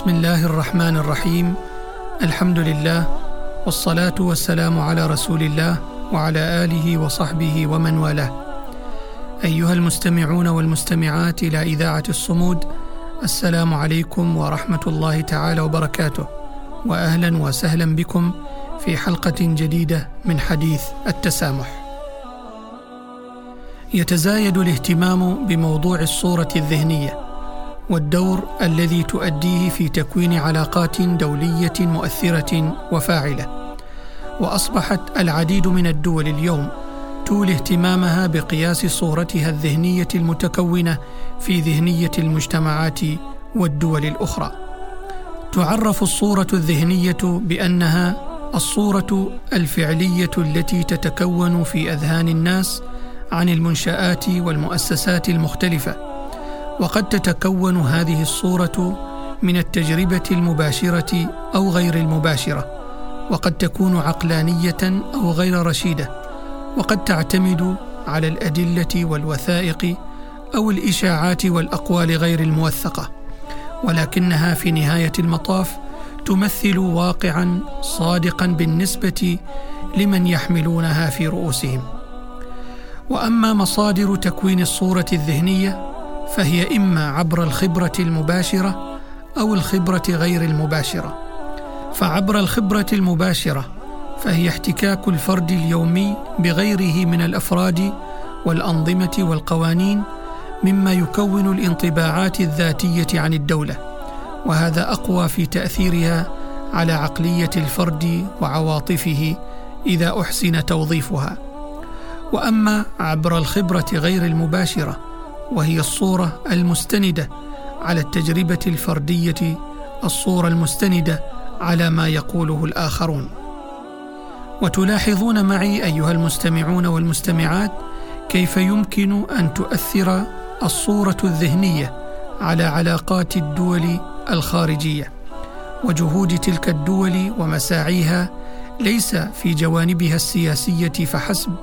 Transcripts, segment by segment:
بسم الله الرحمن الرحيم الحمد لله والصلاه والسلام على رسول الله وعلى اله وصحبه ومن والاه ايها المستمعون والمستمعات إلى اذاعه الصمود السلام عليكم ورحمه الله تعالى وبركاته واهلا وسهلا بكم في حلقه جديده من حديث التسامح يتزايد الاهتمام بموضوع الصورة الذهنيه والدور الذي تؤديه في تكوين علاقات دولية مؤثرة وفاعلة. وأصبحت العديد من الدول اليوم تولي اهتمامها بقياس صورتها الذهنية المتكونة في ذهنية المجتمعات والدول الأخرى. تعرف الصورة الذهنية بأنها الصورة الفعلية التي تتكون في أذهان الناس عن المنشآت والمؤسسات المختلفة. وقد تتكون هذه الصورة من التجربة المباشرة أو غير المباشرة وقد تكون عقلانية أو غير رشيدة وقد تعتمد على الأدلة والوثائق أو الإشاعات والأقوال غير الموثقة ولكنها في نهاية المطاف تمثل واقعا صادقا بالنسبة لمن يحملونها في رؤوسهم. وأما مصادر تكوين الصورة الذهنية فهي إما عبر الخبرة المباشرة أو الخبرة غير المباشرة. فعبر الخبرة المباشرة فهي احتكاك الفرد اليومي بغيره من الأفراد والأنظمة والقوانين مما يكون الانطباعات الذاتية عن الدولة وهذا أقوى في تأثيرها على عقلية الفرد وعواطفه إذا أحسن توظيفها. وأما عبر الخبرة غير المباشرة وهي الصورة المستندة على التجربة الفردية الصورة المستندة على ما يقوله الآخرون. وتلاحظون معي أيها المستمعون والمستمعات كيف يمكن أن تؤثر الصورة الذهنية على علاقات الدول الخارجية. وجهود تلك الدول ومساعيها ليس في جوانبها السياسية فحسب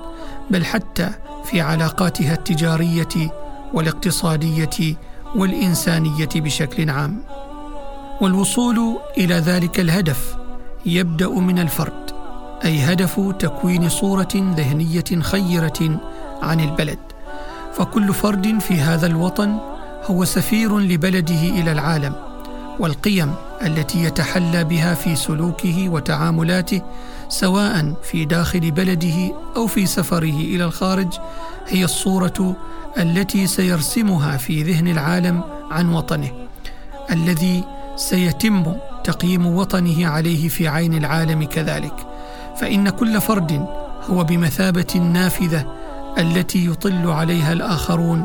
بل حتى في علاقاتها التجارية والاقتصادية والإنسانية بشكل عام. والوصول إلى ذلك الهدف يبدأ من الفرد أي هدف تكوين صورة ذهنية خيرة عن البلد. فكل فرد في هذا الوطن هو سفير لبلده إلى العالم والقيم التي يتحلى بها في سلوكه وتعاملاته سواء في داخل بلده أو في سفره إلى الخارج هي الصورة التي سيرسمها في ذهن العالم عن وطنه الذي سيتم تقييم وطنه عليه في عين العالم كذلك. فإن كل فرد هو بمثابة النافذة التي يطل عليها الآخرون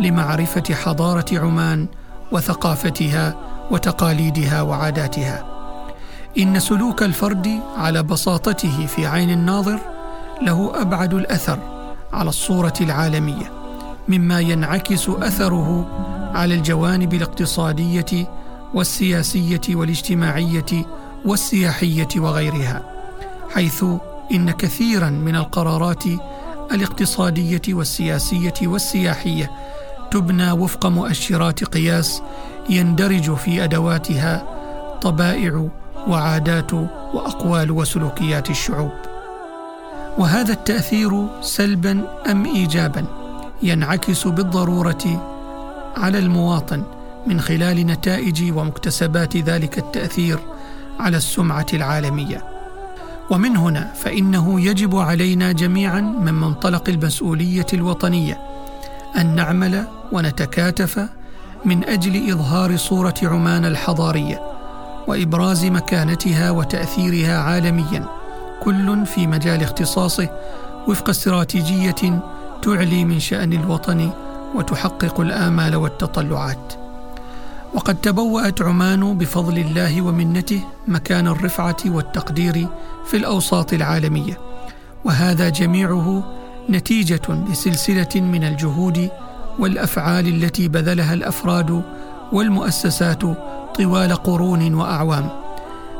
لمعرفة حضارة عمان وثقافتها وتقاليدها وعاداتها. إن سلوك الفرد على بساطته في عين الناظر له أبعد الأثر على الصورة العالمية مما ينعكس أثره على الجوانب الاقتصادية والسياسية والاجتماعية والسياحية وغيرها حيث إن كثيرا من القرارات الاقتصادية والسياسية والسياحية تبنى وفق مؤشرات قياس يندرج في أدواتها طبائع وعادات وأقوال وسلوكيات الشعوب. وهذا التأثير سلبا أم ايجابا؟ ينعكس بالضرورة على المواطن من خلال نتائج ومكتسبات ذلك التأثير على السمعة العالمية. ومن هنا فإنه يجب علينا جميعا من منطلق المسؤولية الوطنية أن نعمل ونتكاتف من أجل إظهار صورة عمان الحضارية. وإبراز مكانتها وتأثيرها عالميا كل في مجال اختصاصه وفق استراتيجية تعلي من شأن الوطن وتحقق الآمال والتطلعات. وقد تبوأت عمان بفضل الله ومنته مكان الرفعة والتقدير في الأوساط العالمية وهذا جميعه نتيجة لسلسلة من الجهود والأفعال التي بذلها الأفراد والمؤسسات طوال قرون وأعوام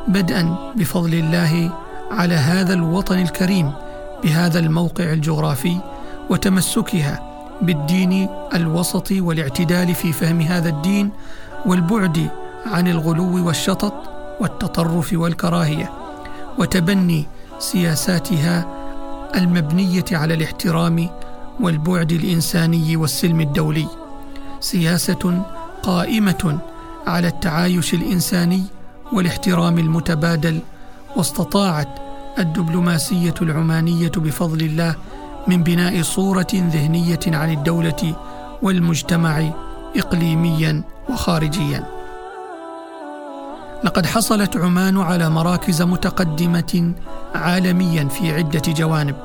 بدءا بفضل الله على هذا الوطن الكريم بهذا الموقع الجغرافي وتمسكها بالدين الوسط والاعتدال في فهم هذا الدين والبعد عن الغلو والشطط والتطرف والكراهية وتبني سياساتها المبنية على الاحترام والبعد الإنساني والسلم الدولي. سياسة قائمة على التعايش الإنساني والاحترام المتبادل واستطاعت الدبلوماسية العمانية بفضل الله من بناء صورة ذهنية عن الدولة والمجتمع اقليميا وخارجيا. لقد حصلت عمان على مراكز متقدمة عالميا في عدة جوانب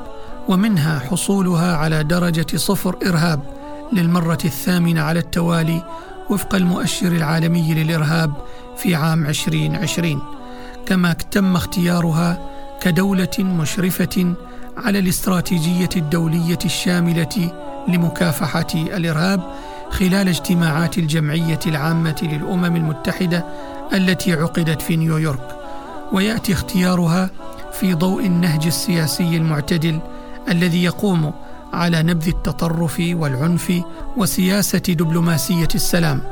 ومنها حصولها على درجة صفر إرهاب للمرة الثامنة على التوالي وفق المؤشر العالمي للإرهاب في عام 2020 كما تم اختيارها كدولة مشرفة على الاستراتيجية الدولية الشاملة لمكافحة الإرهاب خلال اجتماعات الجمعية العامة للأمم المتحدة التي عقدت في نيويورك. ويأتي اختيارها في ضوء النهج السياسي المعتدل الذي يقوم على نبذ التطرف والعنف وسياسة دبلوماسية السلام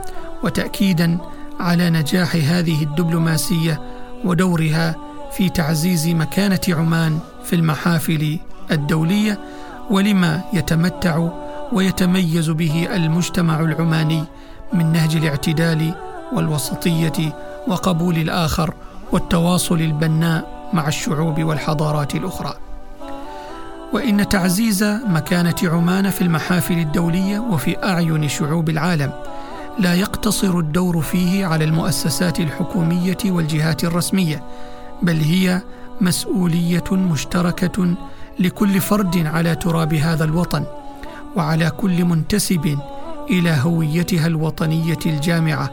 وتاكيدا على نجاح هذه الدبلوماسية ودورها في تعزيز مكانة عمان في المحافل الدولية ولما يتمتع ويتميز به المجتمع العماني من نهج الاعتدال والوسطية وقبول الآخر والتواصل البناء مع الشعوب والحضارات الأخرى. وإن تعزيز مكانة عمان في المحافل الدولية وفي أعين شعوب العالم. لا يقتصر الدور فيه على المؤسسات الحكومية والجهات الرسمية بل هي مسؤولية مشتركة لكل فرد على تراب هذا الوطن وعلى كل منتسب إلى هويتها الوطنية الجامعة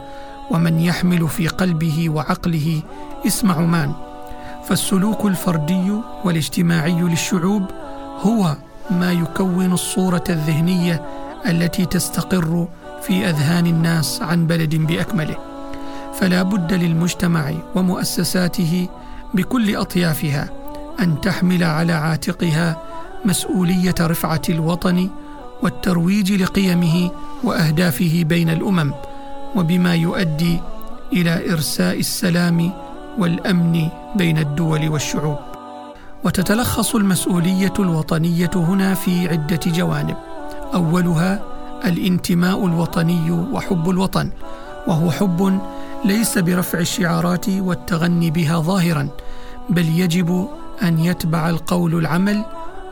ومن يحمل في قلبه وعقله اسم عمان. فالسلوك الفردي والاجتماعي للشعوب هو ما يكون الصورة الذهنية التي تستقر في أذهان الناس عن بلد بأكمله. فلا بد للمجتمع ومؤسساته بكل أطيافها أن تحمل على عاتقها مسؤولية رفعة الوطن والترويج لقيمه وأهدافه بين الأمم وبما يؤدي إلى إرساء السلام والأمن بين الدول والشعوب. وتتلخص المسؤولية الوطنية هنا في عدة جوانب. أولها الانتماء الوطني وحب الوطن وهو حب ليس برفع الشعارات والتغني بها ظاهرا بل يجب أن يتبع القول العمل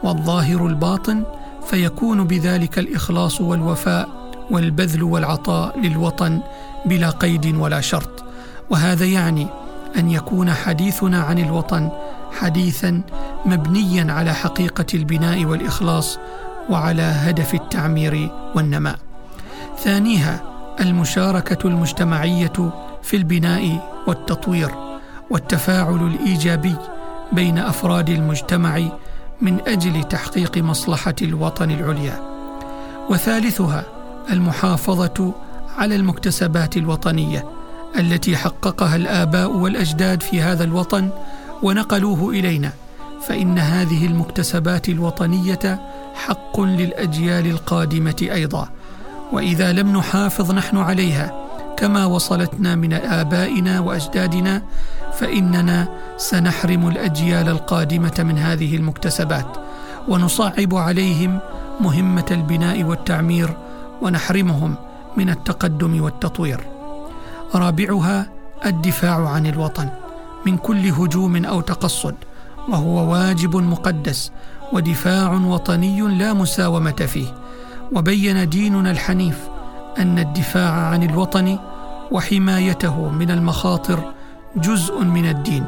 والظاهر الباطن فيكون بذلك الإخلاص والوفاء والبذل والعطاء للوطن بلا قيد ولا شرط. وهذا يعني أن يكون حديثنا عن الوطن حديثا مبنيا على حقيقة البناء والإخلاص وعلى هدف التعمير والنماء. ثانيها المشاركة المجتمعية في البناء والتطوير والتفاعل الإيجابي بين أفراد المجتمع من أجل تحقيق مصلحة الوطن العليا. وثالثها المحافظة على المكتسبات الوطنية التي حققها الآباء والأجداد في هذا الوطن ونقلوه إلينا. فإن هذه المكتسبات الوطنية حق للأجيال القادمة أيضا. وإذا لم نحافظ نحن عليها كما وصلتنا من آبائنا وأجدادنا فإننا سنحرم الأجيال القادمة من هذه المكتسبات ونصعب عليهم مهمة البناء والتعمير ونحرمهم من التقدم والتطوير. رابعها الدفاع عن الوطن من كل هجوم أو تقصد. وهو واجب مقدس ودفاع وطني لا مساومة فيه. وبين ديننا الحنيف أن الدفاع عن الوطن وحمايته من المخاطر جزء من الدين.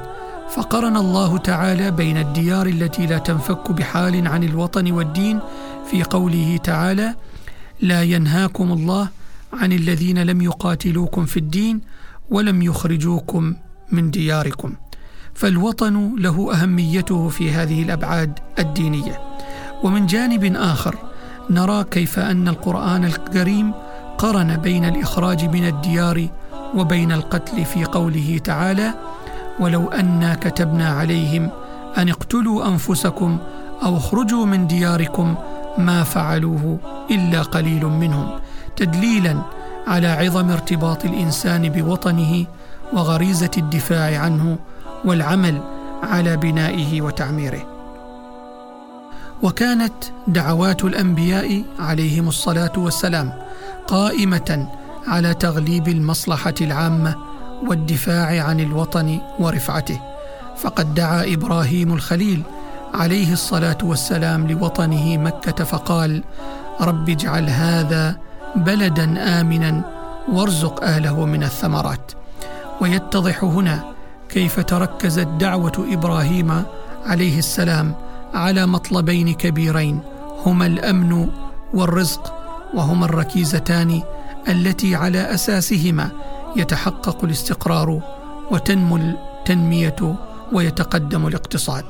فقرن الله تعالى بين الديار التي لا تنفك بحال عن الوطن والدين في قوله تعالى لا ينهاكم الله عن الذين لم يقاتلوكم في الدين ولم يخرجوكم من دياركم. فالوطن له أهميته في هذه الأبعاد الدينية. ومن جانب آخر نرى كيف أن القرآن الكريم قرن بين الإخراج من الديار وبين القتل في قوله تعالى ولو أنا كتبنا عليهم أن اقتلوا أنفسكم أو اخرجوا من دياركم ما فعلوه إلا قليل منهم تدليلا على عظم ارتباط الإنسان بوطنه وغريزة الدفاع عنه والعمل على بنائه وتعميره. وكانت دعوات الأنبياء عليهم الصلاة والسلام قائمة على تغليب المصلحة العامة والدفاع عن الوطن ورفعته. فقد دعا إبراهيم الخليل عليه الصلاة والسلام لوطنه مكة فقال رب اجعل هذا بلدا آمنا وارزق اهله من الثمرات. ويتضح هنا كيف تركزت دعوه إبراهيم عليه السلام على مطلبين كبيرين؟ هما الأمن والرزق وهما الركيزتان التي على أساسهما يتحقق الاستقرار وتنمو التنمية ويتقدم الاقتصاد.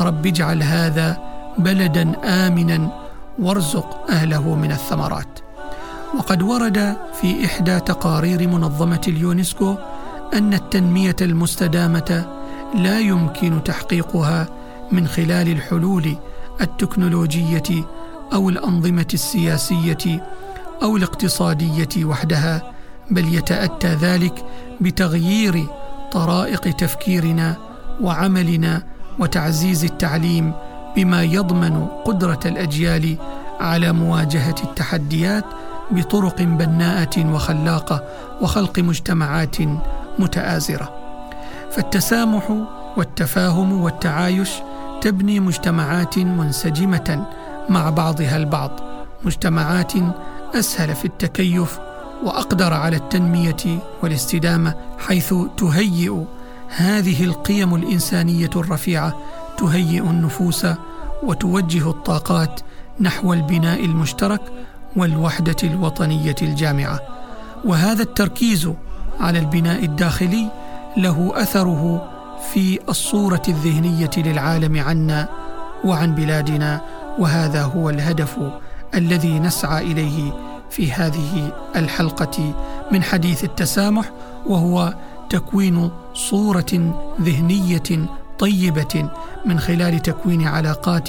رب اجعل هذا بلدا آمنا وارزق أهله من الثمرات. وقد ورد في إحدى تقارير منظمة اليونسكو أن التنمية المستدامة لا يمكن تحقيقها من خلال الحلول التكنولوجية أو الأنظمة السياسية أو الاقتصادية وحدها بل يتأتى ذلك بتغيير طرائق تفكيرنا وعملنا وتعزيز التعليم بما يضمن قدرة الأجيال على مواجهة التحديات بطرق بناءة وخلاقة وخلق مجتمعات متآزرة. فالتسامح والتفاهم والتعايش تبني مجتمعات منسجمة مع بعضها البعض مجتمعات أسهل في التكيف وأقدر على التنمية والاستدامة حيث تهيئ هذه القيم الإنسانية الرفيعة تهيئ النفوس وتوجه الطاقات نحو البناء المشترك والوحدة الوطنية الجامعة. وهذا التركيز على البناء الداخلي له أثره في الصورة الذهنية للعالم عنا وعن بلادنا وهذا هو الهدف الذي نسعى إليه في هذه الحلقة من حديث التسامح وهو تكوين صورة ذهنية طيبة من خلال تكوين علاقات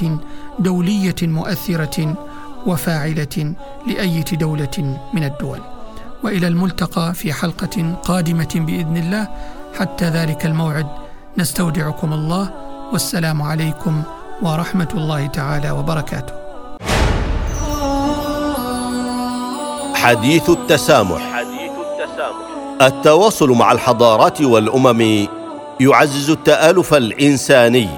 دولية مؤثرة وفاعلة لايه دولة من الدول. وإلى الملتقى في حلقة قادمة بإذن الله. حتى ذلك الموعد نستودعكم الله. والسلام عليكم ورحمة الله تعالى وبركاته. حديث التسامح. حديث التسامح التواصل مع الحضارات والأمم يعزز التآلف الإنساني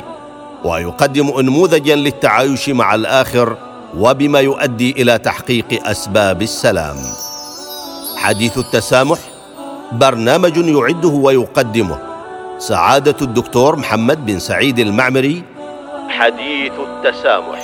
ويقدم انموذجا للتعايش مع الآخر وبما يؤدي إلى تحقيق أسباب السلام. حديث التسامح برنامج يعده ويقدمه. سعادة الدكتور محمد بن سعيد المعمري. حديث التسامح.